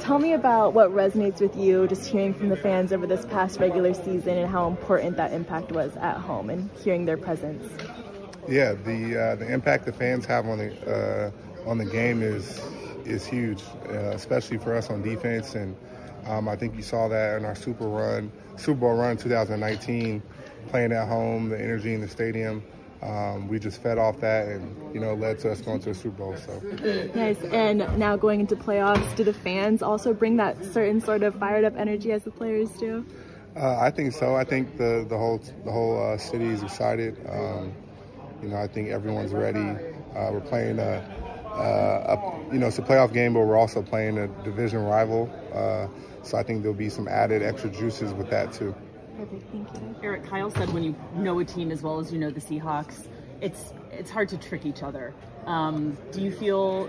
Tell me about what resonates with you just hearing from the fans over this past regular season and how important that impact was at home and hearing their presence. Yeah, the uh, the impact the fans have on the uh, on the game is is huge, uh, especially for us on defense. And um, I think you saw that in our Super Run, Super Bowl run 2019, playing at home, the energy in the stadium. Um, we just fed off that, and you know, led to us going to the Super Bowl. So nice. And now going into playoffs, do the fans also bring that certain sort of fired up energy as the players do? Uh, I think so. I think the the whole the whole uh, city is excited. Um, you know, I think everyone's ready. Uh, we're playing a, a, you know, it's a playoff game, but we're also playing a division rival. Uh, so I think there'll be some added extra juices with that too. Perfect, thank you. Arik Kyle said when you know a team as well as you know the Seahawks, it's it's hard to trick each other. Um, do you feel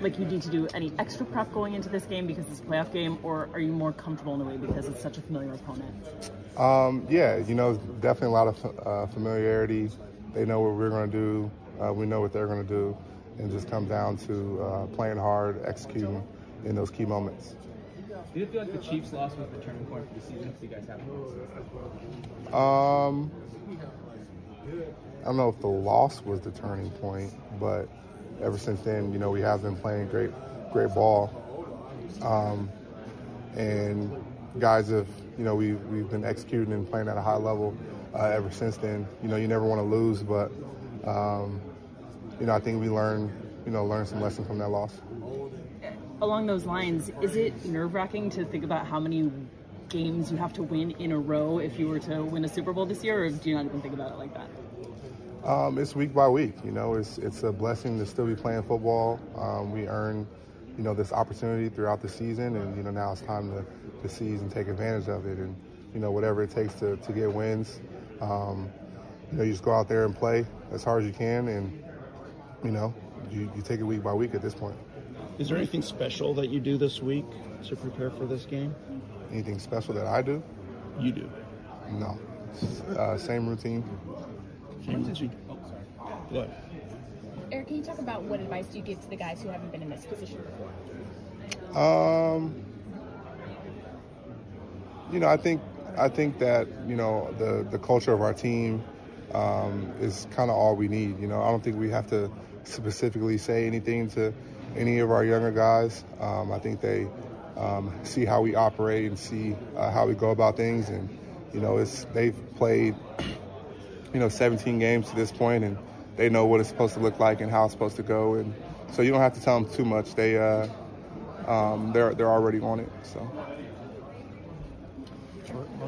like you need to do any extra prep going into this game because it's a playoff game, or are you more comfortable in a way because it's such a familiar opponent? Um, yeah, you know, definitely a lot of uh, familiarity. They know what we're going to do. Uh, we know what they're going to do, and just come down to uh, playing hard, executing in those key moments. Do you feel like the Chiefs' loss was the turning point for the season? So you guys have. Um, I don't know if the loss was the turning point, but ever since then, you know, we have been playing great, great ball, um, and guys have, you know, we we've been executing and playing at a high level uh, ever since then. You know, you never want to lose, but um, you know, I think we learned, you know, learned some lessons from that loss. Along those lines, is it nerve wracking to think about how many games you have to win in a row if you were to win a Super Bowl this year, or do you not even think about it like that? Um, it's week by week. You know, it's it's a blessing to still be playing football. Um, we earn, you know, this opportunity throughout the season, and you know now it's time to, to seize and take advantage of it, and you know whatever it takes to, to get wins. Um, you know, you just go out there and play as hard as you can, and you know, you, you take it week by week at this point. Is there anything special that you do this week to prepare for this game? Anything special that I do? You do. No. Uh, same routine. Same routine. Oh, sorry. What? Arik, can you talk about what advice do you give to the guys who haven't been in this position before? Um, you know, I think I think that you know the the culture of our team um, is kind of all we need. You know, I don't think we have to specifically say anything to any of our younger guys. Um, I think they um, see how we operate and see uh, how we go about things, and you know, it's they've played you know 17 games to this point, and they know what it's supposed to look like and how it's supposed to go, and so you don't have to tell them too much. They uh, um, they're they're already on it. So.